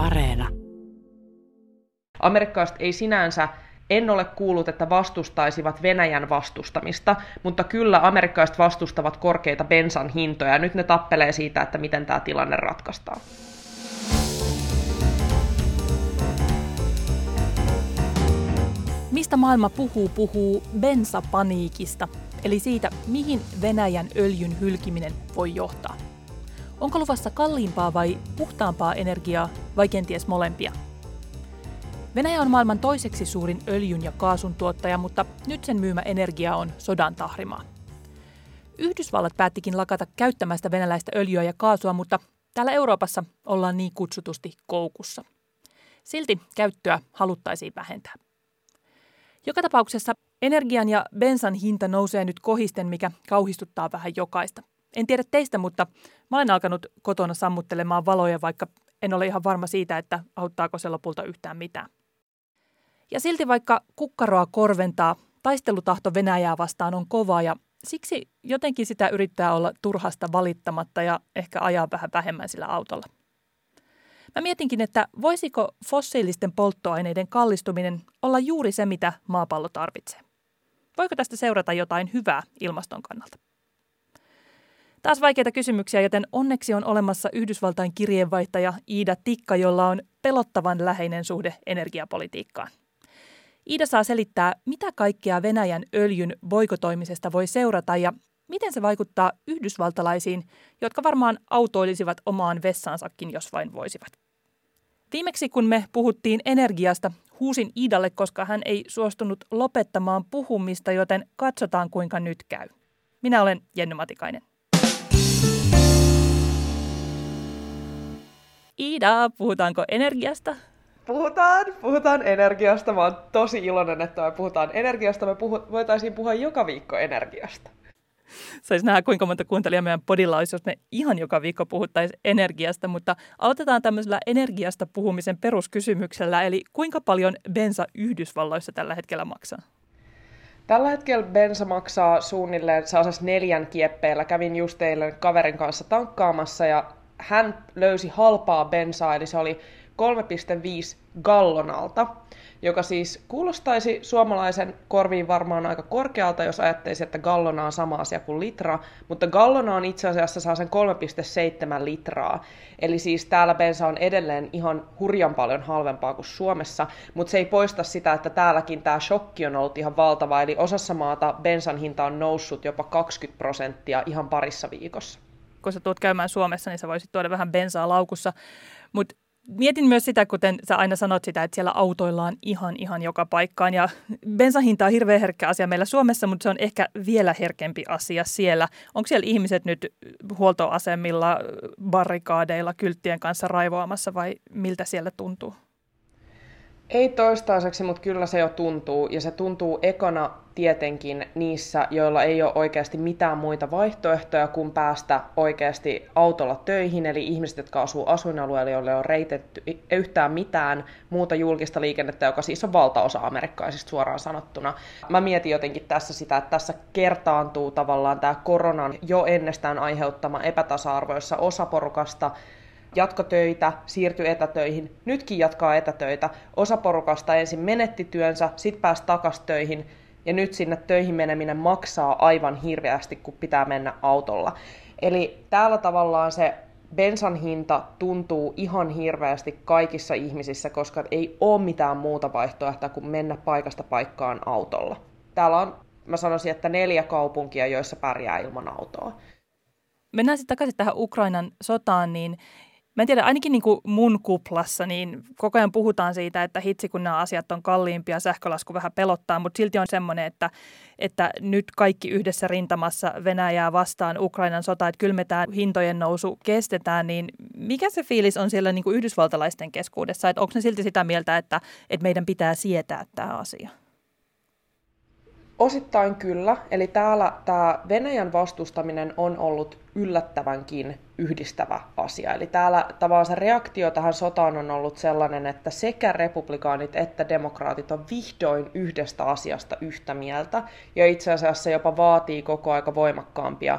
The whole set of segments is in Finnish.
Areena. Amerikkalaiset ei sinänsä en ole kuullut, että vastustaisivat Venäjän vastustamista, mutta kyllä amerikkalaiset vastustavat korkeita bensan hintoja. Nyt ne tappelee siitä, että miten tämä tilanne ratkaistaan. Mistä maailma puhuu, puhuu bensapaniikista, eli siitä, mihin Venäjän öljyn hylkiminen voi johtaa. Onko luvassa kalliimpaa vai puhtaampaa energiaa, vai kenties molempia? Venäjä on maailman toiseksi suurin öljyn ja kaasun tuottaja, mutta nyt sen myymä energia on sodan tahrimaa. Yhdysvallat päättikin lakata käyttämästä venäläistä öljyä ja kaasua, mutta täällä Euroopassa ollaan niin kutsutusti koukussa. Silti käyttöä haluttaisiin vähentää. Joka tapauksessa energian ja bensan hinta nousee nyt kohisten, mikä kauhistuttaa vähän jokaista. En tiedä teistä, mutta mä olen alkanut kotona sammuttelemaan valoja, vaikka en ole ihan varma siitä, että auttaako se lopulta yhtään mitään. Ja silti vaikka kukkaroa korventaa, taistelutahto Venäjää vastaan on kova ja siksi jotenkin sitä yrittää olla turhasta valittamatta ja ehkä ajaa vähän vähemmän sillä autolla. Mä mietinkin, että voisiko fossiilisten polttoaineiden kallistuminen olla juuri se, mitä maapallo tarvitsee? Voiko tästä seurata jotain hyvää ilmaston kannalta? Taas vaikeita kysymyksiä, joten onneksi on olemassa Yhdysvaltain kirjeenvaihtaja Iida Tikka, jolla on pelottavan läheinen suhde energiapolitiikkaan. Iida saa selittää, mitä kaikkea Venäjän öljyn boikotoimisesta voi seurata ja miten se vaikuttaa yhdysvaltalaisiin, jotka varmaan autoilisivat omaan vessaansakin, jos vain voisivat. Viimeksi kun me puhuttiin energiasta, huusin Iidalle, koska hän ei suostunut lopettamaan puhumista, joten katsotaan kuinka nyt käy. Minä olen Jenny Matikainen. Iida, puhutaanko energiasta? Puhutaan, puhutaan energiasta. Mä oon tosi iloinen, että me puhutaan energiasta. Me puhu, voitaisiin puhua joka viikko energiasta. Saisi nähdä, kuinka monta kuuntelijaa meidän podilla olisi, jos me ihan joka viikko puhuttaisiin energiasta. Mutta aloitetaan tämmöisellä energiasta puhumisen peruskysymyksellä. Eli kuinka paljon bensa Yhdysvalloissa tällä hetkellä maksaa? Tällä hetkellä bensa maksaa suunnilleen sellaisessa neljän kieppeillä. Kävin just eilen kaverin kanssa tankkaamassa ja hän löysi halpaa bensaa, eli se oli 3,5 gallonalta, joka siis kuulostaisi suomalaisen korviin varmaan aika korkealta, jos ajattelisi, että gallona on sama asia kuin litra, mutta gallona on itse asiassa saa sen 3,7 litraa. Eli siis täällä bensa on edelleen ihan hurjan paljon halvempaa kuin Suomessa, mutta se ei poista sitä, että täälläkin tämä shokki on ollut ihan valtava, eli osassa maata bensan hinta on noussut jopa 20 prosenttia ihan parissa viikossa. Kun sä tuot käymään Suomessa, niin sä voisit tuoda vähän bensaa laukussa, mutta mietin myös sitä, kuten sä aina sanot sitä, että siellä autoillaan ihan ihan joka paikkaan. Ja bensahinta on hirveän herkkä asia meillä Suomessa, mutta se on ehkä vielä herkempi asia siellä. Onko siellä ihmiset nyt huoltoasemilla, barrikaadeilla, kylttien kanssa raivoamassa vai miltä siellä tuntuu? Ei toistaiseksi, mutta kyllä se jo tuntuu. Ja se tuntuu ekana tietenkin niissä, joilla ei ole oikeasti mitään muita vaihtoehtoja kuin päästä oikeasti autolla töihin, eli ihmiset, jotka asuu asuinalueella, joille on reitetty yhtään mitään muuta julkista liikennettä, joka siis on valtaosa amerikkaisista suoraan sanottuna. Mä mietin jotenkin tässä sitä, että tässä kertaantuu tavallaan tämä koronan jo ennestään aiheuttama epätasa-arvo, jossa osa porukasta jatkotöitä, siirtyi etätöihin, nytkin jatkaa etätöitä. Osa porukasta ensin menetti työnsä, sitten pääsi takaisin töihin, ja nyt sinne töihin meneminen maksaa aivan hirveästi, kun pitää mennä autolla. Eli täällä tavallaan se bensan hinta tuntuu ihan hirveästi kaikissa ihmisissä, koska ei ole mitään muuta vaihtoehtoa kuin mennä paikasta paikkaan autolla. Täällä on, mä sanoisin, että neljä kaupunkia, joissa pärjää ilman autoa. Mennään sitten takaisin tähän Ukrainan sotaan, niin Mä en tiedä, ainakin niin kuin mun kuplassa, niin koko ajan puhutaan siitä, että hitsi kun nämä asiat on kalliimpia, sähkölasku vähän pelottaa, mutta silti on semmoinen, että, että nyt kaikki yhdessä rintamassa Venäjää vastaan Ukrainan sota, että kyllä me tämä hintojen nousu kestetään, niin mikä se fiilis on siellä niin kuin yhdysvaltalaisten keskuudessa, että onko ne silti sitä mieltä, että, että meidän pitää sietää tämä asia? Osittain kyllä. Eli täällä tämä Venäjän vastustaminen on ollut yllättävänkin yhdistävä asia. Eli täällä tavallaan se reaktio tähän sotaan on ollut sellainen, että sekä republikaanit että demokraatit on vihdoin yhdestä asiasta yhtä mieltä, ja itse asiassa jopa vaatii koko aika voimakkaampia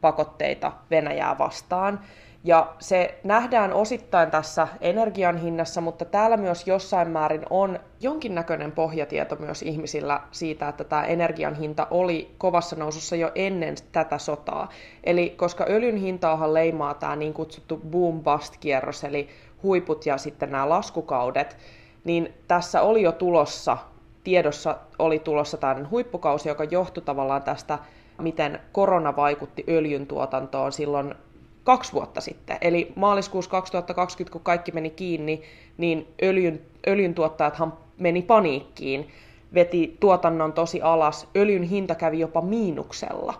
pakotteita Venäjää vastaan. Ja se nähdään osittain tässä energian hinnassa, mutta täällä myös jossain määrin on jonkinnäköinen pohjatieto myös ihmisillä siitä, että tämä energian hinta oli kovassa nousussa jo ennen tätä sotaa. Eli koska öljyn hintaahan leimaa tämä niin kutsuttu boom-bust-kierros, eli huiput ja sitten nämä laskukaudet, niin tässä oli jo tulossa, tiedossa oli tulossa tällainen huippukausi, joka johtui tavallaan tästä, miten korona vaikutti öljyn tuotantoon silloin kaksi vuotta sitten. Eli maaliskuussa 2020, kun kaikki meni kiinni, niin öljyn, öljyntuottajathan meni paniikkiin, veti tuotannon tosi alas. Öljyn hinta kävi jopa miinuksella.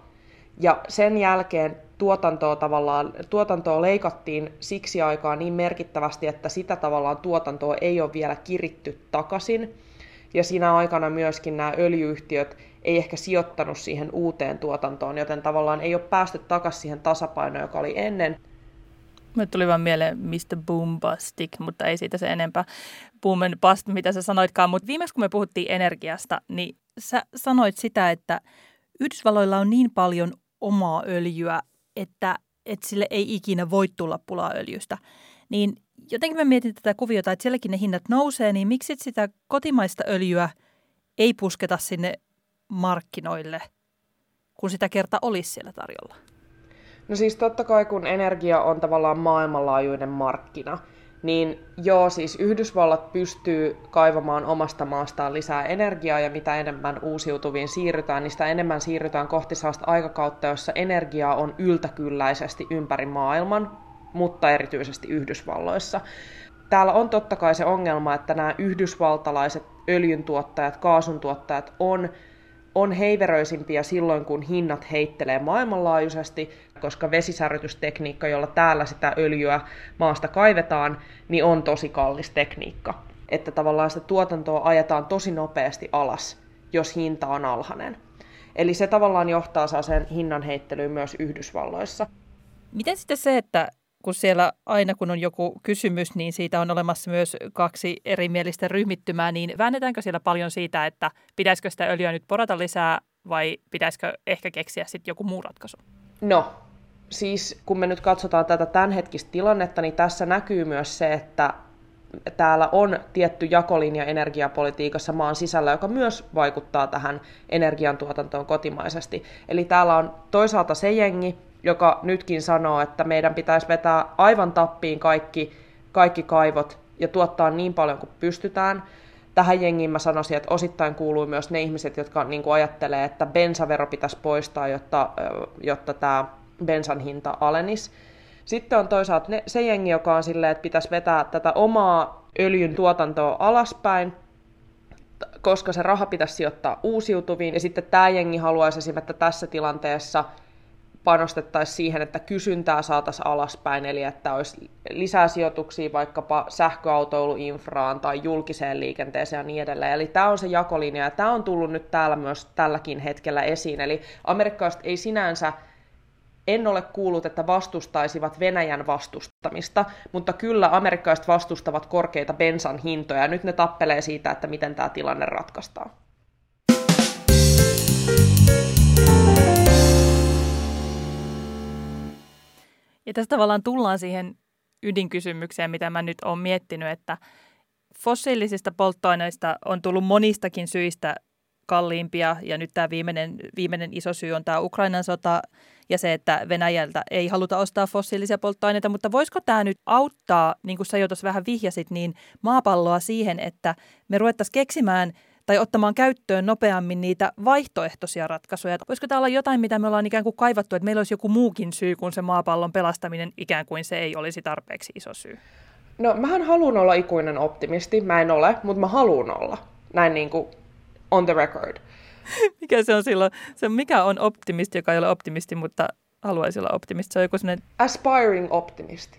Ja sen jälkeen tuotantoa tavallaan, tuotantoa leikattiin siksi aikaa niin merkittävästi, että sitä tavallaan tuotantoa ei ole vielä kiritty takaisin. Ja siinä aikana myöskin nämä öljyyhtiöt ei ehkä sijoittanut siihen uuteen tuotantoon, joten tavallaan ei ole päästy takaisin siihen tasapainoon, joka oli ennen. Mulle tuli vaan mieleen Mr. Boombastic, mutta ei siitä se enempää. Boom bust, mitä sä sanoitkaan. Mutta viimeksi kun me puhuttiin energiasta, niin sä sanoit sitä, että Yhdysvalloilla on niin paljon omaa öljyä, että, että sille ei ikinä voi tulla pulaa öljystä. Niin jotenkin mä mietin tätä kuviota, että sielläkin ne hinnat nousee, niin miksi sitä kotimaista öljyä ei pusketa sinne markkinoille, kun sitä kerta olisi siellä tarjolla? No siis totta kai kun energia on tavallaan maailmanlaajuinen markkina, niin joo, siis Yhdysvallat pystyy kaivamaan omasta maastaan lisää energiaa ja mitä enemmän uusiutuviin siirrytään, niin sitä enemmän siirrytään kohti sellaista aikakautta, jossa energiaa on yltäkylläisesti ympäri maailman, mutta erityisesti Yhdysvalloissa. Täällä on totta kai se ongelma, että nämä yhdysvaltalaiset öljyntuottajat, kaasuntuottajat on on heiveröisimpiä silloin, kun hinnat heittelee maailmanlaajuisesti, koska vesisärjytystekniikka, jolla täällä sitä öljyä maasta kaivetaan, niin on tosi kallis tekniikka. Että tavallaan sitä tuotantoa ajetaan tosi nopeasti alas, jos hinta on alhainen. Eli se tavallaan johtaa sen hinnan heittelyyn myös Yhdysvalloissa. Miten sitten se, että kun siellä aina kun on joku kysymys, niin siitä on olemassa myös kaksi erimielistä ryhmittymää, niin väännetäänkö siellä paljon siitä, että pitäisikö sitä öljyä nyt porata lisää vai pitäisikö ehkä keksiä sitten joku muu ratkaisu? No, siis kun me nyt katsotaan tätä tämänhetkistä tilannetta, niin tässä näkyy myös se, että täällä on tietty jakolinja energiapolitiikassa maan sisällä, joka myös vaikuttaa tähän energiantuotantoon kotimaisesti. Eli täällä on toisaalta se jengi, joka nytkin sanoo, että meidän pitäisi vetää aivan tappiin kaikki, kaikki kaivot ja tuottaa niin paljon kuin pystytään. Tähän jengiin mä sanoisin, että osittain kuuluu myös ne ihmiset, jotka niin kuin ajattelee, että bensavero pitäisi poistaa, jotta, jotta tämä bensan hinta alenisi. Sitten on toisaalta ne, se jengi, joka on silleen, että pitäisi vetää tätä omaa öljyn tuotantoa alaspäin, koska se raha pitäisi sijoittaa uusiutuviin. Ja sitten tämä jengi haluaisi esimerkiksi, että tässä tilanteessa – panostettaisiin siihen, että kysyntää saataisiin alaspäin, eli että olisi lisää sijoituksia vaikkapa sähköautoiluinfraan tai julkiseen liikenteeseen ja niin edelleen. Eli tämä on se jakolinja, ja tämä on tullut nyt täällä myös tälläkin hetkellä esiin. Eli amerikkalaiset ei sinänsä en ole kuullut, että vastustaisivat Venäjän vastustamista, mutta kyllä amerikkalaiset vastustavat korkeita bensan hintoja. Nyt ne tappelee siitä, että miten tämä tilanne ratkaistaan. Ja tässä tavallaan tullaan siihen ydinkysymykseen, mitä mä nyt olen miettinyt, että fossiilisista polttoaineista on tullut monistakin syistä kalliimpia, ja nyt tämä viimeinen, viimeinen iso syy on tämä Ukrainan sota ja se, että Venäjältä ei haluta ostaa fossiilisia polttoaineita, mutta voisiko tämä nyt auttaa, niin kuin sä jo tuossa vähän vihjasit, niin maapalloa siihen, että me ruvettaisiin keksimään – tai ottamaan käyttöön nopeammin niitä vaihtoehtoisia ratkaisuja. Voisiko tämä olla jotain, mitä me ollaan ikään kuin kaivattu, että meillä olisi joku muukin syy kuin se maapallon pelastaminen, ikään kuin se ei olisi tarpeeksi iso syy? No, mähän haluan olla ikuinen optimisti. Mä en ole, mutta mä haluan olla. Näin niin kuin on the record. mikä se on silloin? Se, mikä on optimisti, joka ei ole optimisti, mutta haluaisi olla optimisti? Se on joku sellainen... Aspiring optimisti.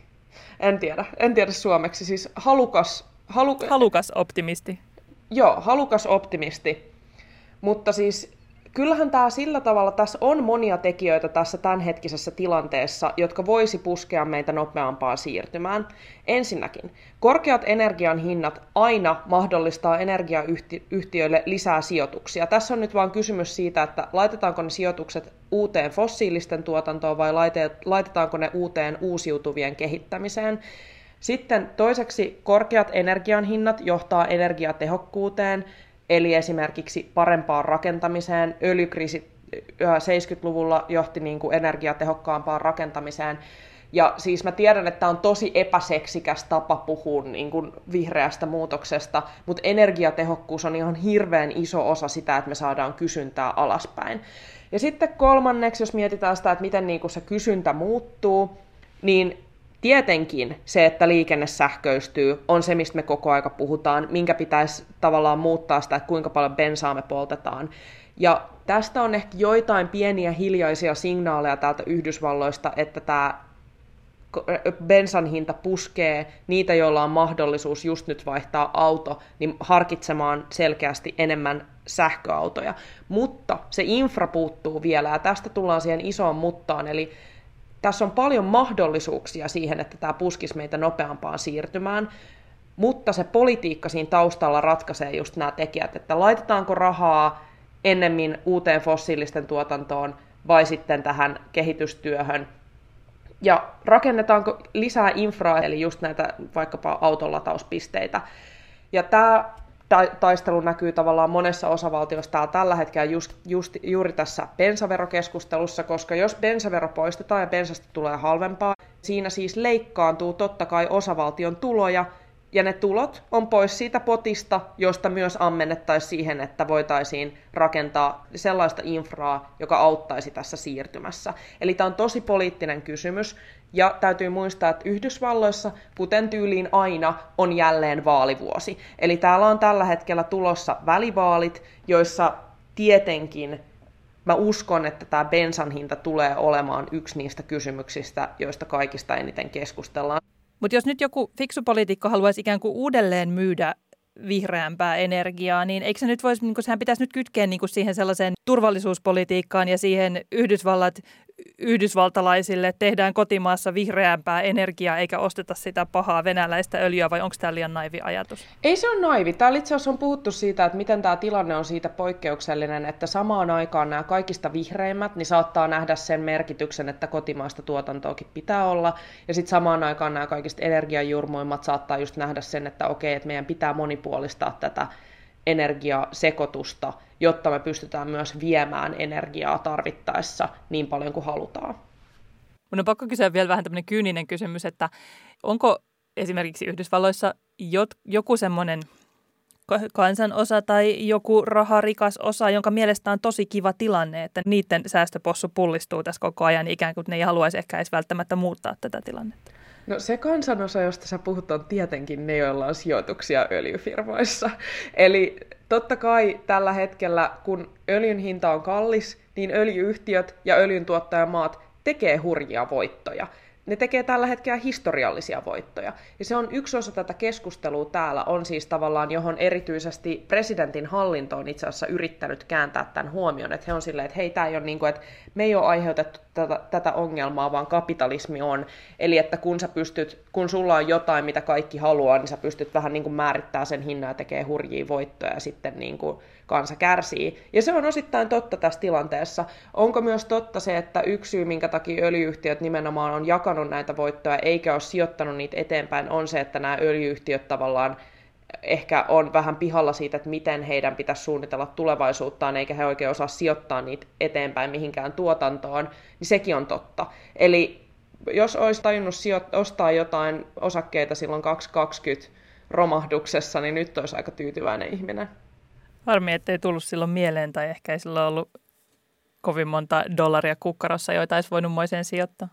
En tiedä. En tiedä suomeksi. Siis halukas... Halu... Halukas optimisti. Joo, halukas optimisti. Mutta siis kyllähän tämä sillä tavalla, tässä on monia tekijöitä tässä tämänhetkisessä tilanteessa, jotka voisi puskea meitä nopeampaan siirtymään. Ensinnäkin, korkeat energian hinnat aina mahdollistaa energiayhtiöille lisää sijoituksia. Tässä on nyt vain kysymys siitä, että laitetaanko ne sijoitukset uuteen fossiilisten tuotantoon vai laitetaanko ne uuteen uusiutuvien kehittämiseen. Sitten toiseksi korkeat energian hinnat johtaa energiatehokkuuteen, eli esimerkiksi parempaan rakentamiseen. Öljykriisi 70-luvulla johti niin kuin energiatehokkaampaan rakentamiseen. Ja siis mä tiedän, että on tosi epäseksikäs tapa puhua niin kuin vihreästä muutoksesta, mutta energiatehokkuus on ihan hirveän iso osa sitä, että me saadaan kysyntää alaspäin. Ja sitten kolmanneksi, jos mietitään sitä, että miten niin kuin se kysyntä muuttuu, niin Tietenkin se, että liikenne sähköistyy, on se, mistä me koko aika puhutaan, minkä pitäisi tavallaan muuttaa sitä, että kuinka paljon bensaa me poltetaan. Ja tästä on ehkä joitain pieniä hiljaisia signaaleja täältä Yhdysvalloista, että tämä bensan hinta puskee niitä, joilla on mahdollisuus just nyt vaihtaa auto, niin harkitsemaan selkeästi enemmän sähköautoja. Mutta se infra puuttuu vielä, ja tästä tullaan siihen isoon muttaan, eli tässä on paljon mahdollisuuksia siihen, että tämä puskisi meitä nopeampaan siirtymään, mutta se politiikka siinä taustalla ratkaisee just nämä tekijät, että laitetaanko rahaa ennemmin uuteen fossiilisten tuotantoon vai sitten tähän kehitystyöhön. Ja rakennetaanko lisää infraa, eli just näitä vaikkapa autolatauspisteitä. Ja tämä taistelu näkyy tavallaan monessa osavaltiossa. Täällä tällä hetkellä just, just, juuri tässä bensaverokeskustelussa, koska jos bensavero poistetaan ja bensasta tulee halvempaa, siinä siis leikkaantuu totta kai osavaltion tuloja, ja ne tulot on pois siitä potista, josta myös ammennettaisiin siihen, että voitaisiin rakentaa sellaista infraa, joka auttaisi tässä siirtymässä. Eli tämä on tosi poliittinen kysymys, ja täytyy muistaa, että Yhdysvalloissa, kuten tyyliin aina, on jälleen vaalivuosi. Eli täällä on tällä hetkellä tulossa välivaalit, joissa tietenkin mä uskon, että tämä bensan hinta tulee olemaan yksi niistä kysymyksistä, joista kaikista eniten keskustellaan. Mutta jos nyt joku fiksu poliitikko haluaisi ikään kuin uudelleen myydä vihreämpää energiaa, niin eikö se nyt voisi, niin sehän pitäisi nyt kytkeä niin siihen sellaiseen turvallisuuspolitiikkaan ja siihen Yhdysvallat yhdysvaltalaisille tehdään kotimaassa vihreämpää energiaa eikä osteta sitä pahaa venäläistä öljyä vai onko tämä liian naivi ajatus? Ei se ole naivi. Täällä itse asiassa on puhuttu siitä, että miten tämä tilanne on siitä poikkeuksellinen, että samaan aikaan nämä kaikista vihreimmät niin saattaa nähdä sen merkityksen, että kotimaista tuotantoakin pitää olla ja sitten samaan aikaan nämä kaikista energiajurmoimmat saattaa just nähdä sen, että okei, että meidän pitää monipuolistaa tätä energiasekoitusta, jotta me pystytään myös viemään energiaa tarvittaessa niin paljon kuin halutaan. Mun on pakko kysyä vielä vähän tämmöinen kyyninen kysymys, että onko esimerkiksi Yhdysvalloissa joku semmoinen kansanosa tai joku raharikas osa, jonka mielestä on tosi kiva tilanne, että niiden säästöpossu pullistuu tässä koko ajan, ikään kuin ne ei haluaisi ehkä edes välttämättä muuttaa tätä tilannetta. No se kansanosa, josta sä puhut, on tietenkin ne, joilla on sijoituksia öljyfirmoissa. Eli totta kai tällä hetkellä, kun öljyn hinta on kallis, niin öljyyhtiöt ja öljyntuottajamaat tekee hurjia voittoja ne tekee tällä hetkellä historiallisia voittoja. Ja se on yksi osa tätä keskustelua täällä, on siis tavallaan, johon erityisesti presidentin hallinto on itse asiassa yrittänyt kääntää tämän huomion, että he on silleen, että hei, tämä ei ole niin kuin, että me ei ole aiheutettu tätä, tätä ongelmaa, vaan kapitalismi on. Eli että kun sä pystyt, kun sulla on jotain, mitä kaikki haluaa, niin sä pystyt vähän niin kuin määrittää sen hinnan ja tekee hurjia voittoja ja sitten niin kuin kansa kärsii. Ja se on osittain totta tässä tilanteessa. Onko myös totta se, että yksi syy, minkä takia öljyyhtiöt nimenomaan on jakanut näitä voittoja eikä ole sijoittanut niitä eteenpäin, on se, että nämä öljyyhtiöt tavallaan ehkä on vähän pihalla siitä, että miten heidän pitäisi suunnitella tulevaisuuttaan, eikä he oikein osaa sijoittaa niitä eteenpäin mihinkään tuotantoon, niin sekin on totta. Eli jos olisi tajunnut sijo- ostaa jotain osakkeita silloin 2020 romahduksessa, niin nyt olisi aika tyytyväinen ihminen. Harmi, ettei tullut silloin mieleen tai ehkä ei silloin ollut kovin monta dollaria kukkarossa, joita olisi voinut moiseen sijoittaa.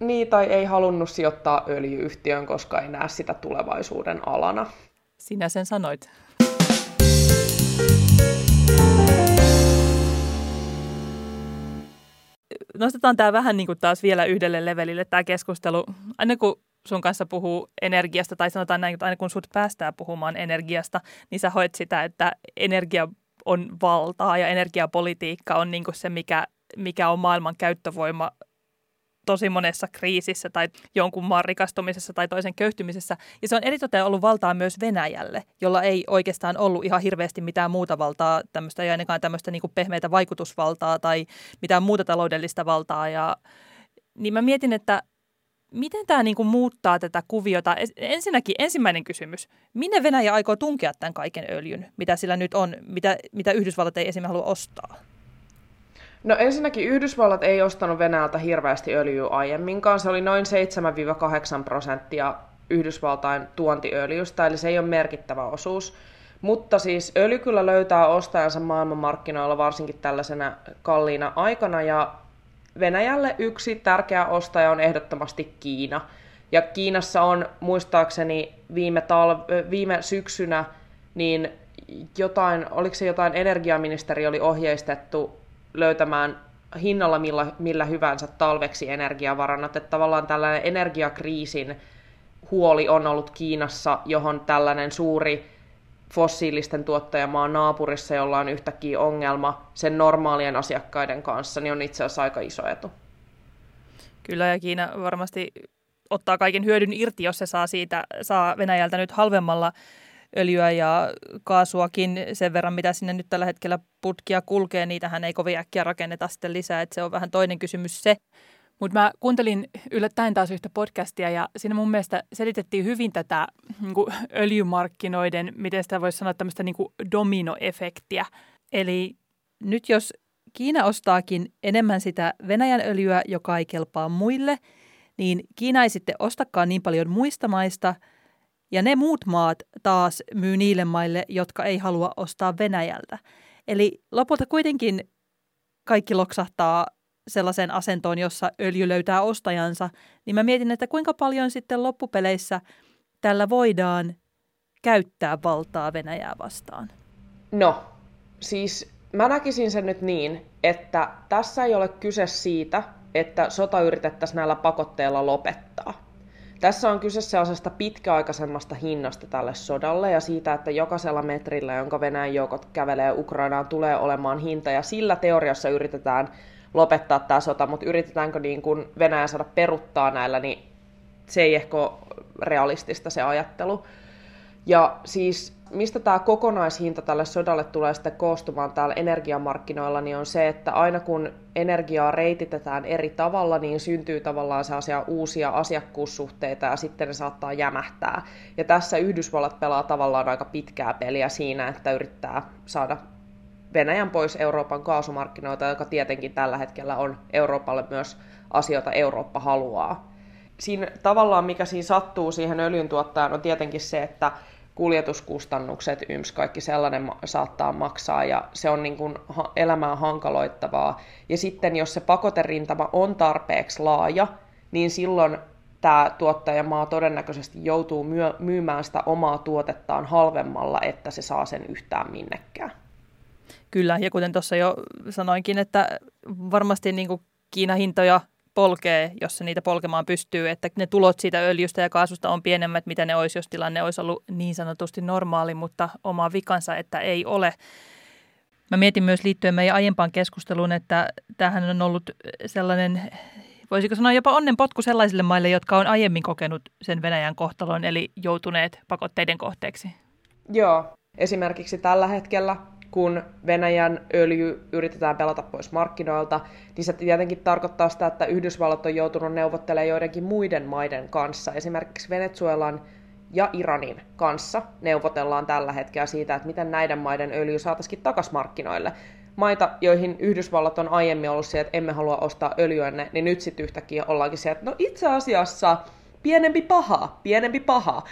Niin, tai ei halunnut sijoittaa öljyyhtiön, koska ei näe sitä tulevaisuuden alana. Sinä sen sanoit. Nostetaan tämä vähän niin kuin taas vielä yhdelle levelille tämä keskustelu. Aina kun sun kanssa puhuu energiasta, tai sanotaan näin, että aina kun sut päästään puhumaan energiasta, niin sä hoit sitä, että energia on valtaa ja energiapolitiikka on niin se, mikä, mikä on maailman käyttövoima tosi monessa kriisissä tai jonkun maan rikastumisessa tai toisen köyhtymisessä. Ja se on eritoten ollut valtaa myös Venäjälle, jolla ei oikeastaan ollut ihan hirveästi mitään muuta valtaa, tämmöistä, ei ainakaan tämmöistä niin pehmeitä vaikutusvaltaa tai mitään muuta taloudellista valtaa. Ja, niin mä mietin, että miten tämä niin kuin muuttaa tätä kuviota? Ensinnäkin ensimmäinen kysymys. Minne Venäjä aikoo tunkea tämän kaiken öljyn, mitä sillä nyt on, mitä, mitä Yhdysvallat ei esimerkiksi halua ostaa? No ensinnäkin Yhdysvallat ei ostanut Venäjältä hirveästi öljyä aiemminkaan. Se oli noin 7-8 prosenttia Yhdysvaltain tuontiöljystä, eli se ei ole merkittävä osuus. Mutta siis öljy kyllä löytää ostajansa maailmanmarkkinoilla varsinkin tällaisena kalliina aikana, ja Venäjälle yksi tärkeä ostaja on ehdottomasti Kiina. Ja Kiinassa on muistaakseni viime, talve, viime syksynä niin jotain, oliko se jotain energiaministeri oli ohjeistettu löytämään hinnalla millä, millä hyvänsä talveksi energiavarannat. Että tavallaan tällainen energiakriisin huoli on ollut Kiinassa, johon tällainen suuri fossiilisten tuottajamaan naapurissa, jolla on yhtäkkiä ongelma sen normaalien asiakkaiden kanssa, niin on itse asiassa aika iso etu. Kyllä, ja Kiina varmasti ottaa kaiken hyödyn irti, jos se saa, siitä, saa Venäjältä nyt halvemmalla öljyä ja kaasuakin sen verran, mitä sinne nyt tällä hetkellä putkia kulkee. Niitähän ei kovin äkkiä rakenneta sitten lisää, että se on vähän toinen kysymys se. Mutta mä kuuntelin yllättäen taas yhtä podcastia ja siinä mun mielestä selitettiin hyvin tätä niin kuin öljymarkkinoiden, miten sitä voisi sanoa, tämmöistä niin kuin dominoefektiä. Eli nyt jos Kiina ostaakin enemmän sitä Venäjän öljyä, joka ei kelpaa muille, niin Kiina ei sitten ostakaan niin paljon muista maista – ja ne muut maat taas myy niille maille, jotka ei halua ostaa Venäjältä. Eli lopulta kuitenkin kaikki loksahtaa sellaiseen asentoon, jossa öljy löytää ostajansa, niin mä mietin, että kuinka paljon sitten loppupeleissä tällä voidaan käyttää valtaa Venäjää vastaan. No, siis mä näkisin sen nyt niin, että tässä ei ole kyse siitä, että sota yritettäisiin näillä pakotteilla lopettaa. Tässä on kyse sellaisesta pitkäaikaisemmasta hinnasta tälle sodalle ja siitä, että jokaisella metrillä, jonka Venäjän joukot kävelee Ukrainaan, tulee olemaan hinta ja sillä teoriassa yritetään lopettaa tämä sota, mutta yritetäänkö niin kuin Venäjä saada peruttaa näillä, niin se ei ehkä ole realistista se ajattelu. Ja siis mistä tämä kokonaishinta tälle sodalle tulee sitten koostumaan täällä energiamarkkinoilla, niin on se, että aina kun energiaa reititetään eri tavalla, niin syntyy tavallaan sellaisia uusia asiakkuussuhteita ja sitten ne saattaa jämähtää. Ja tässä Yhdysvallat pelaa tavallaan aika pitkää peliä siinä, että yrittää saada Venäjän pois Euroopan kaasumarkkinoita, joka tietenkin tällä hetkellä on Euroopalle myös asioita Eurooppa haluaa. Siinä tavallaan mikä siinä sattuu siihen öljyntuottajan on tietenkin se, että kuljetuskustannukset, yms, kaikki sellainen saattaa maksaa ja se on niin kuin elämää hankaloittavaa. Ja sitten jos se pakoterintama on tarpeeksi laaja, niin silloin tämä tuottajamaa todennäköisesti joutuu myymään sitä omaa tuotettaan halvemmalla, että se saa sen yhtään minnekään. Kyllä, ja kuten tuossa jo sanoinkin, että varmasti niin kuin Kiinahintoja polkee, jos se niitä polkemaan pystyy, että ne tulot siitä öljystä ja kaasusta on pienemmät, mitä ne olisi, jos tilanne olisi ollut niin sanotusti normaali, mutta oma vikansa, että ei ole. Mä mietin myös liittyen meidän aiempaan keskusteluun, että tämähän on ollut sellainen, voisiko sanoa jopa onnenpotku sellaisille maille, jotka on aiemmin kokenut sen Venäjän kohtalon, eli joutuneet pakotteiden kohteeksi. Joo, esimerkiksi tällä hetkellä kun Venäjän öljy yritetään pelata pois markkinoilta, niin se tietenkin tarkoittaa sitä, että Yhdysvallat on joutunut neuvottelemaan joidenkin muiden maiden kanssa. Esimerkiksi Venezuelan ja Iranin kanssa neuvotellaan tällä hetkellä siitä, että miten näiden maiden öljy saataisiin takaisin markkinoille. Maita, joihin Yhdysvallat on aiemmin ollut se, että emme halua ostaa öljyänne, niin nyt sitten yhtäkkiä ollaankin se, että no itse asiassa pienempi paha, pienempi paha.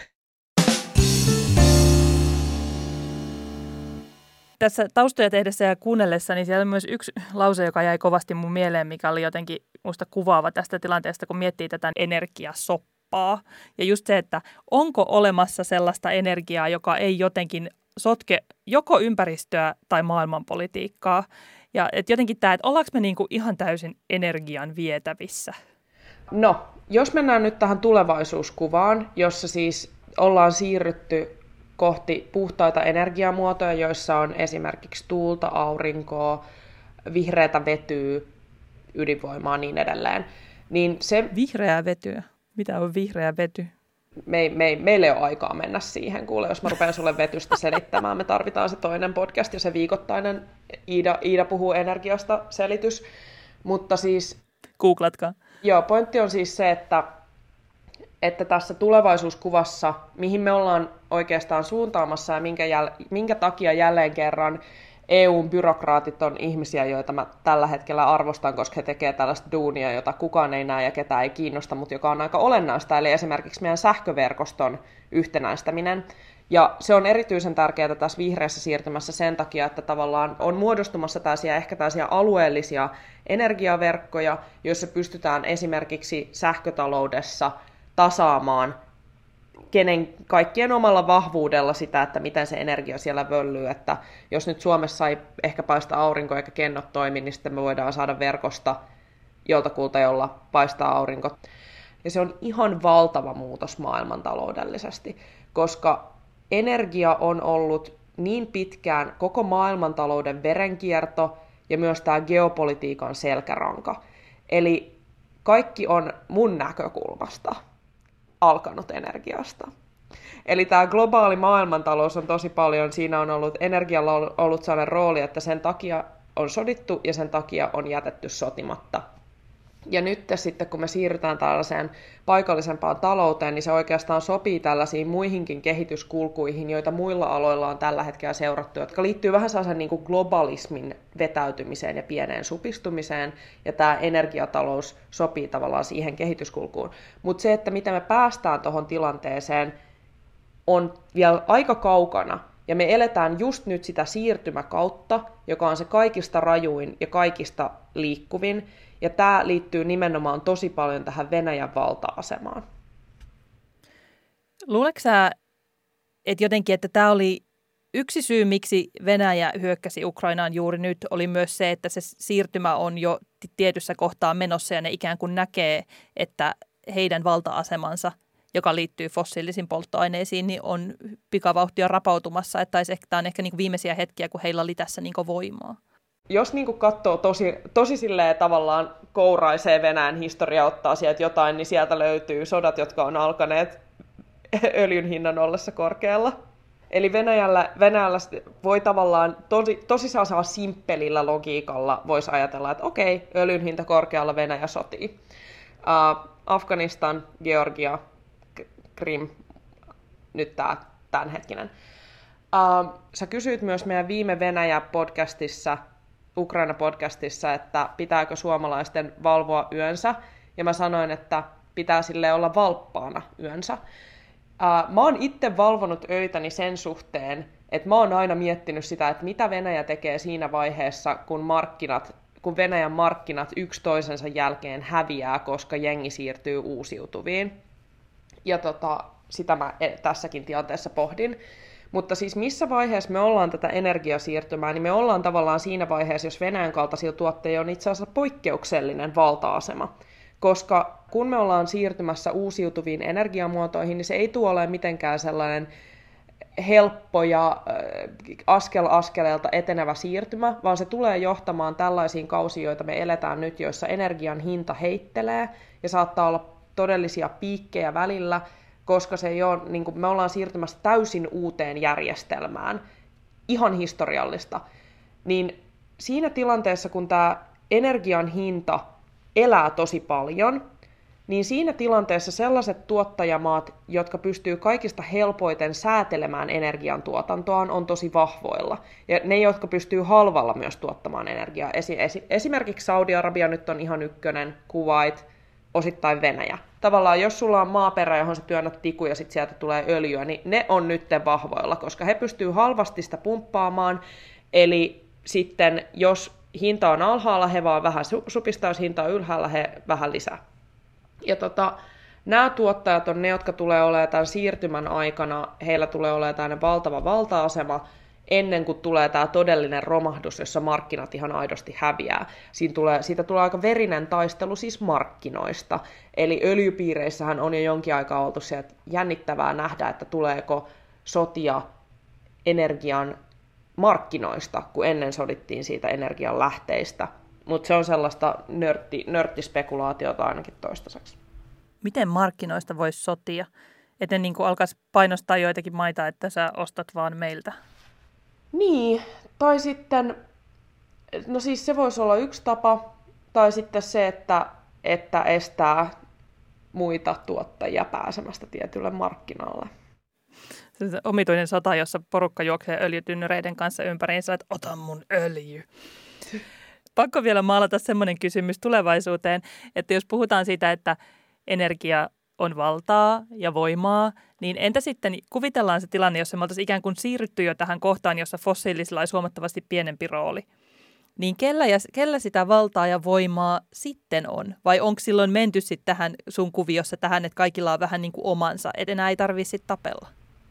Tässä taustoja tehdessä ja kuunnellessa, niin siellä on myös yksi lause, joka jäi kovasti mun mieleen, mikä oli jotenkin musta kuvaava tästä tilanteesta, kun miettii tätä energiasoppaa. Ja just se, että onko olemassa sellaista energiaa, joka ei jotenkin sotke joko ympäristöä tai maailmanpolitiikkaa. Ja et jotenkin tämä, että ollaanko me niinku ihan täysin energian vietävissä? No, jos mennään nyt tähän tulevaisuuskuvaan, jossa siis ollaan siirrytty kohti puhtaita energiamuotoja, joissa on esimerkiksi tuulta, aurinkoa, vihreätä vetyä, ydinvoimaa niin edelleen. Niin se, vihreää vetyä? Mitä on vihreä vety? Me, me, meillä ei ole aikaa mennä siihen, kuule, jos mä rupean sulle vetystä selittämään, me tarvitaan se toinen podcast ja se viikoittainen Iida, Iida puhuu energiasta selitys. Mutta siis... Googlatkaa. Joo, pointti on siis se, että, että tässä tulevaisuuskuvassa, mihin me ollaan oikeastaan suuntaamassa ja minkä, jäl, minkä takia jälleen kerran EUn byrokraatit on ihmisiä, joita mä tällä hetkellä arvostan, koska he tekevät tällaista duunia, jota kukaan ei näe ja ketään ei kiinnosta, mutta joka on aika olennaista, eli esimerkiksi meidän sähköverkoston yhtenäistäminen. Ja se on erityisen tärkeää tässä vihreässä siirtymässä sen takia, että tavallaan on muodostumassa tällaisia ehkä tällaisia alueellisia energiaverkkoja, joissa pystytään esimerkiksi sähkötaloudessa tasaamaan kenen, kaikkien omalla vahvuudella sitä, että miten se energia siellä völlyy, että jos nyt Suomessa ei ehkä paista aurinko eikä kennot toimi, niin sitten me voidaan saada verkosta joltakulta, jolla paistaa aurinko. Ja se on ihan valtava muutos maailmantaloudellisesti, koska energia on ollut niin pitkään koko maailmantalouden verenkierto ja myös tämä geopolitiikan selkäranka. Eli kaikki on mun näkökulmasta alkanut energiasta. Eli tämä globaali maailmantalous on tosi paljon, siinä on ollut energialla ollut sellainen rooli, että sen takia on sodittu ja sen takia on jätetty sotimatta. Ja nyt sitten, kun me siirrytään tällaiseen paikallisempaan talouteen, niin se oikeastaan sopii tällaisiin muihinkin kehityskulkuihin, joita muilla aloilla on tällä hetkellä seurattu, jotka liittyy vähän sellaisen niin kuin globalismin vetäytymiseen ja pieneen supistumiseen, ja tämä energiatalous sopii tavallaan siihen kehityskulkuun. Mutta se, että miten me päästään tuohon tilanteeseen, on vielä aika kaukana, ja me eletään just nyt sitä siirtymäkautta, joka on se kaikista rajuin ja kaikista liikkuvin, ja tämä liittyy nimenomaan tosi paljon tähän Venäjän valta-asemaan. Luuletko sä, että jotenkin, että tämä oli yksi syy, miksi Venäjä hyökkäsi Ukrainaan juuri nyt, oli myös se, että se siirtymä on jo tietyssä kohtaa menossa ja ne ikään kuin näkee, että heidän valta-asemansa, joka liittyy fossiilisiin polttoaineisiin, niin on pikavauhtia rapautumassa. Että tämä on ehkä niin viimeisiä hetkiä, kun heillä oli tässä niin voimaa jos niin katsoo tosi, tosi silleen tavallaan kouraisee Venäjän historia ottaa sieltä jotain, niin sieltä löytyy sodat, jotka on alkaneet öljyn hinnan ollessa korkealla. Eli Venäjällä, Venäjällä voi tavallaan tosi, tosi saa simppelillä logiikalla voisi ajatella, että okei, öljyn hinta korkealla Venäjä sotii. Uh, Afganistan, Georgia, Krim, nyt tämä tämänhetkinen. Uh, sä kysyit myös meidän viime Venäjä-podcastissa Ukraina-podcastissa, että pitääkö suomalaisten valvoa yönsä, ja mä sanoin, että pitää sille olla valppaana yönsä. mä oon itse valvonut öitäni sen suhteen, että mä oon aina miettinyt sitä, että mitä Venäjä tekee siinä vaiheessa, kun markkinat kun Venäjän markkinat yksi toisensa jälkeen häviää, koska jengi siirtyy uusiutuviin. Ja tota, sitä mä e, tässäkin tilanteessa pohdin. Mutta siis missä vaiheessa me ollaan tätä energiasiirtymää, niin me ollaan tavallaan siinä vaiheessa, jos Venäjän kaltaisilla tuotteilla on itse asiassa poikkeuksellinen valta-asema. Koska kun me ollaan siirtymässä uusiutuviin energiamuotoihin, niin se ei tule ole mitenkään sellainen helppo ja askel askeleelta etenevä siirtymä, vaan se tulee johtamaan tällaisiin kausiin, joita me eletään nyt, joissa energian hinta heittelee ja saattaa olla todellisia piikkejä välillä, koska se ei ole, niin kuin me ollaan siirtymässä täysin uuteen järjestelmään, ihan historiallista, niin siinä tilanteessa, kun tämä energian hinta elää tosi paljon, niin siinä tilanteessa sellaiset tuottajamaat, jotka pystyy kaikista helpoiten säätelemään energiantuotantoaan, on tosi vahvoilla. Ja ne, jotka pystyy halvalla myös tuottamaan energiaa. Esi- esi- esimerkiksi Saudi-Arabia nyt on ihan ykkönen, Kuwait, osittain Venäjä. Tavallaan jos sulla on maaperä, johon sä työnnät tiku ja sitten sieltä tulee öljyä, niin ne on nyt vahvoilla, koska he pystyy halvasti sitä pumppaamaan. Eli sitten jos hinta on alhaalla, he vaan vähän supistaa, jos hinta on ylhäällä, he vähän lisää. Ja tota, nämä tuottajat on ne, jotka tulee olemaan tämän siirtymän aikana, heillä tulee olemaan tämmöinen valtava valta-asema, ennen kuin tulee tämä todellinen romahdus, jossa markkinat ihan aidosti häviää. Siinä tulee, siitä tulee aika verinen taistelu siis markkinoista. Eli öljypiireissähän on jo jonkin aikaa oltu se, että jännittävää nähdä, että tuleeko sotia energian markkinoista, kun ennen sodittiin siitä energian lähteistä. Mutta se on sellaista nörtti, nörttispekulaatiota ainakin toistaiseksi. Miten markkinoista voisi sotia? Että ne niin alkaisi painostaa joitakin maita, että sä ostat vaan meiltä? Niin, tai sitten, no siis se voisi olla yksi tapa, tai sitten se, että, että estää muita tuottajia pääsemästä tietylle markkinalle. Se omituinen sota, jossa porukka juoksee öljytynnyreiden kanssa ympäriinsä, että ota mun öljy. Pakko vielä maalata semmoinen kysymys tulevaisuuteen, että jos puhutaan siitä, että energia on valtaa ja voimaa, niin entä sitten kuvitellaan se tilanne, jossa me oltaisiin ikään kuin siirrytty jo tähän kohtaan, jossa fossiilisilla olisi huomattavasti pienempi rooli – niin kellä, ja, kellä sitä valtaa ja voimaa sitten on? Vai onko silloin menty sitten tähän sun kuviossa tähän, että kaikilla on vähän niin kuin omansa, että enää ei tarvitse sitten tapella?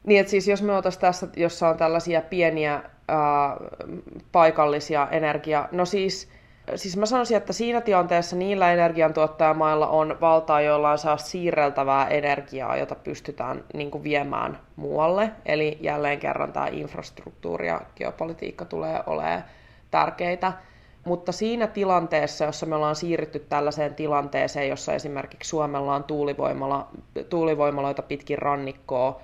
Niin, että siis jos me otaisiin tässä, jossa on tällaisia pieniä ää, paikallisia energia... No siis, siis mä sanoisin, että siinä tilanteessa niillä energiantuottajamailla on valtaa, joilla on saa siirreltävää energiaa, jota pystytään niin kuin viemään muualle. Eli jälleen kerran tämä infrastruktuuri ja geopolitiikka tulee olemaan tärkeitä. Mutta siinä tilanteessa, jossa me ollaan siirrytty tällaiseen tilanteeseen, jossa esimerkiksi Suomella on tuulivoimala, tuulivoimaloita pitkin rannikkoa,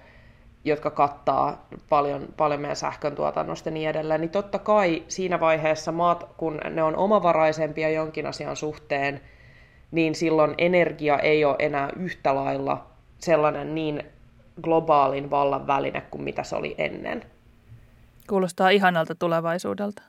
jotka kattaa paljon, paljon meidän sähkön tuotannosta ja niin edelleen, niin totta kai siinä vaiheessa maat, kun ne on omavaraisempia jonkin asian suhteen, niin silloin energia ei ole enää yhtä lailla sellainen niin globaalin vallan väline kuin mitä se oli ennen. Kuulostaa ihanalta tulevaisuudelta.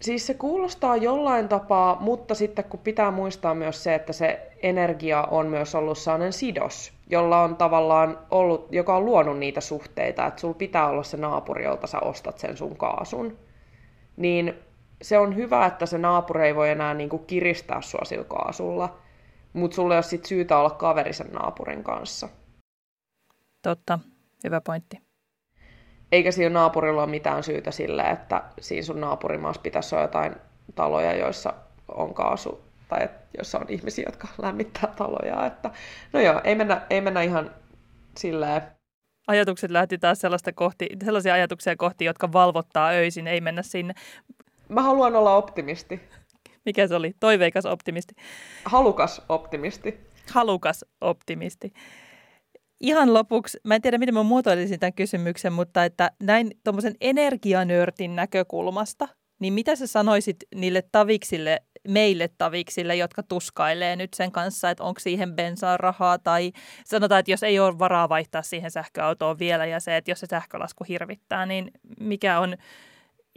Siis se kuulostaa jollain tapaa, mutta sitten kun pitää muistaa myös se, että se energia on myös ollut sellainen sidos, jolla on tavallaan ollut, joka on luonut niitä suhteita, että sulla pitää olla se naapuri, jolta sä ostat sen sun kaasun. Niin se on hyvä, että se naapuri ei voi enää niinku kiristää sua sillä kaasulla, mutta sulle ei ole sit syytä olla kaveri sen naapurin kanssa. Totta, hyvä pointti eikä siinä naapurilla ole mitään syytä sille, että siinä sun naapurimaassa pitäisi olla jotain taloja, joissa on kaasu tai et, joissa on ihmisiä, jotka lämmittää taloja. Että, no joo, ei mennä, ei mennä ihan silleen. Ajatukset lähti taas sellaista kohti, sellaisia ajatuksia kohti, jotka valvottaa öisin, ei mennä sinne. Mä haluan olla optimisti. Mikä se oli? Toiveikas optimisti. Halukas optimisti. Halukas optimisti ihan lopuksi, mä en tiedä miten mä muotoilisin tämän kysymyksen, mutta että näin tuommoisen energianörtin näkökulmasta, niin mitä sä sanoisit niille taviksille, meille taviksille, jotka tuskailee nyt sen kanssa, että onko siihen bensaa rahaa tai sanotaan, että jos ei ole varaa vaihtaa siihen sähköautoon vielä ja se, että jos se sähkölasku hirvittää, niin mikä on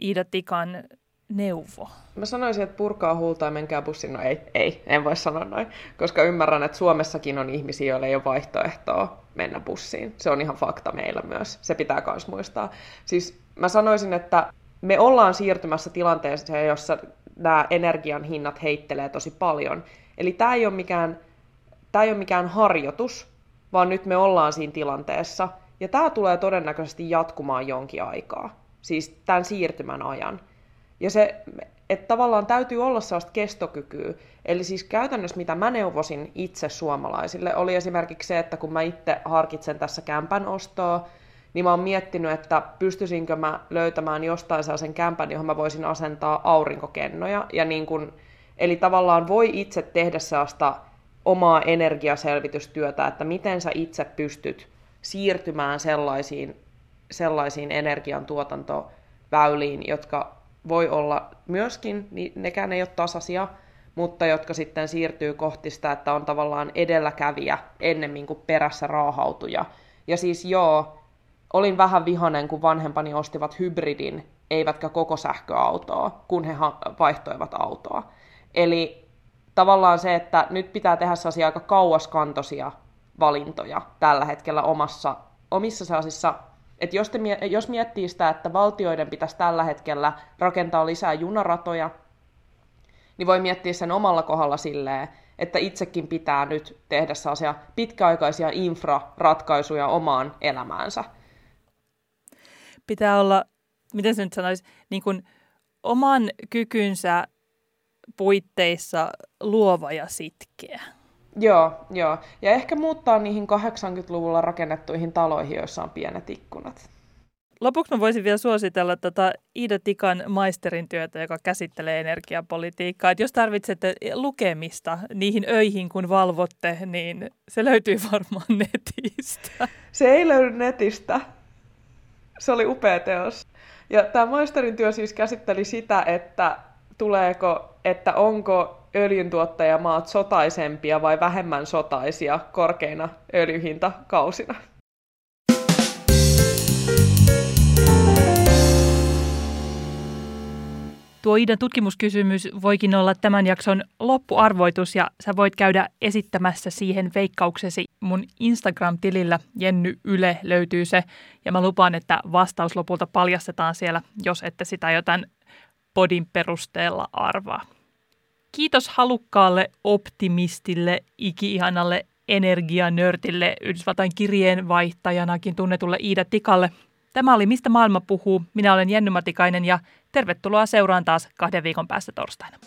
Iida Tikan neuvo? Mä sanoisin, että purkaa huulta ja menkää bussin. No ei, ei, en voi sanoa noin, koska ymmärrän, että Suomessakin on ihmisiä, joilla ei ole vaihtoehtoa mennä bussiin. Se on ihan fakta meillä myös. Se pitää myös muistaa. Siis mä sanoisin, että me ollaan siirtymässä tilanteeseen, jossa nämä energian hinnat heittelee tosi paljon. Eli tämä ei ole mikään, tämä ei ole mikään harjoitus, vaan nyt me ollaan siinä tilanteessa. Ja tämä tulee todennäköisesti jatkumaan jonkin aikaa, siis tämän siirtymän ajan. Ja se, että tavallaan täytyy olla sellaista kestokykyä. Eli siis käytännössä mitä mä neuvosin itse suomalaisille, oli esimerkiksi se, että kun mä itse harkitsen tässä kämpän ostoa, niin mä oon miettinyt, että pystyisinkö mä löytämään jostain sellaisen kämpän, johon mä voisin asentaa aurinkokennoja. Ja niin kun, eli tavallaan voi itse tehdä sellaista omaa energiaselvitystyötä, että miten sä itse pystyt siirtymään sellaisiin, sellaisiin energiantuotantoväyliin, jotka voi olla myöskin, niin nekään ei ole tasaisia, mutta jotka sitten siirtyy kohti sitä, että on tavallaan edelläkävijä ennemmin kuin perässä raahautuja. Ja siis joo, olin vähän vihanen, kun vanhempani ostivat hybridin, eivätkä koko sähköautoa, kun he vaihtoivat autoa. Eli tavallaan se, että nyt pitää tehdä sellaisia aika kauaskantoisia valintoja tällä hetkellä omassa, omissa sellaisissa että jos, te, jos miettii sitä, että valtioiden pitäisi tällä hetkellä rakentaa lisää junaratoja, niin voi miettiä sen omalla kohdalla silleen, että itsekin pitää nyt tehdä sellaisia pitkäaikaisia infraratkaisuja omaan elämäänsä. Pitää olla, miten se nyt sanoisi, niin kuin oman kykynsä puitteissa luova ja sitkeä. Joo, joo. Ja ehkä muuttaa niihin 80-luvulla rakennettuihin taloihin, joissa on pienet ikkunat. Lopuksi mä voisin vielä suositella tätä Iida Tikan maisterin työtä, joka käsittelee energiapolitiikkaa. Että jos tarvitsette lukemista niihin öihin, kun valvotte, niin se löytyy varmaan netistä. Se ei löydy netistä. Se oli upea teos. Ja tämä maisterin työ siis käsitteli sitä, että tuleeko, että onko öljyntuottajamaat sotaisempia vai vähemmän sotaisia korkeina öljyhintakausina. Tuo Iidan tutkimuskysymys voikin olla tämän jakson loppuarvoitus ja sä voit käydä esittämässä siihen veikkauksesi mun Instagram-tilillä Jenny Yle löytyy se ja mä lupaan, että vastaus lopulta paljastetaan siellä, jos ette sitä jotain podin perusteella arvaa. Kiitos halukkaalle optimistille, iki-ihanalle energianörtille, Yhdysvaltain kirjeenvaihtajanakin tunnetulle Iida Tikalle. Tämä oli Mistä maailma puhuu. Minä olen Jenny Matikainen ja tervetuloa seuraan taas kahden viikon päästä torstaina.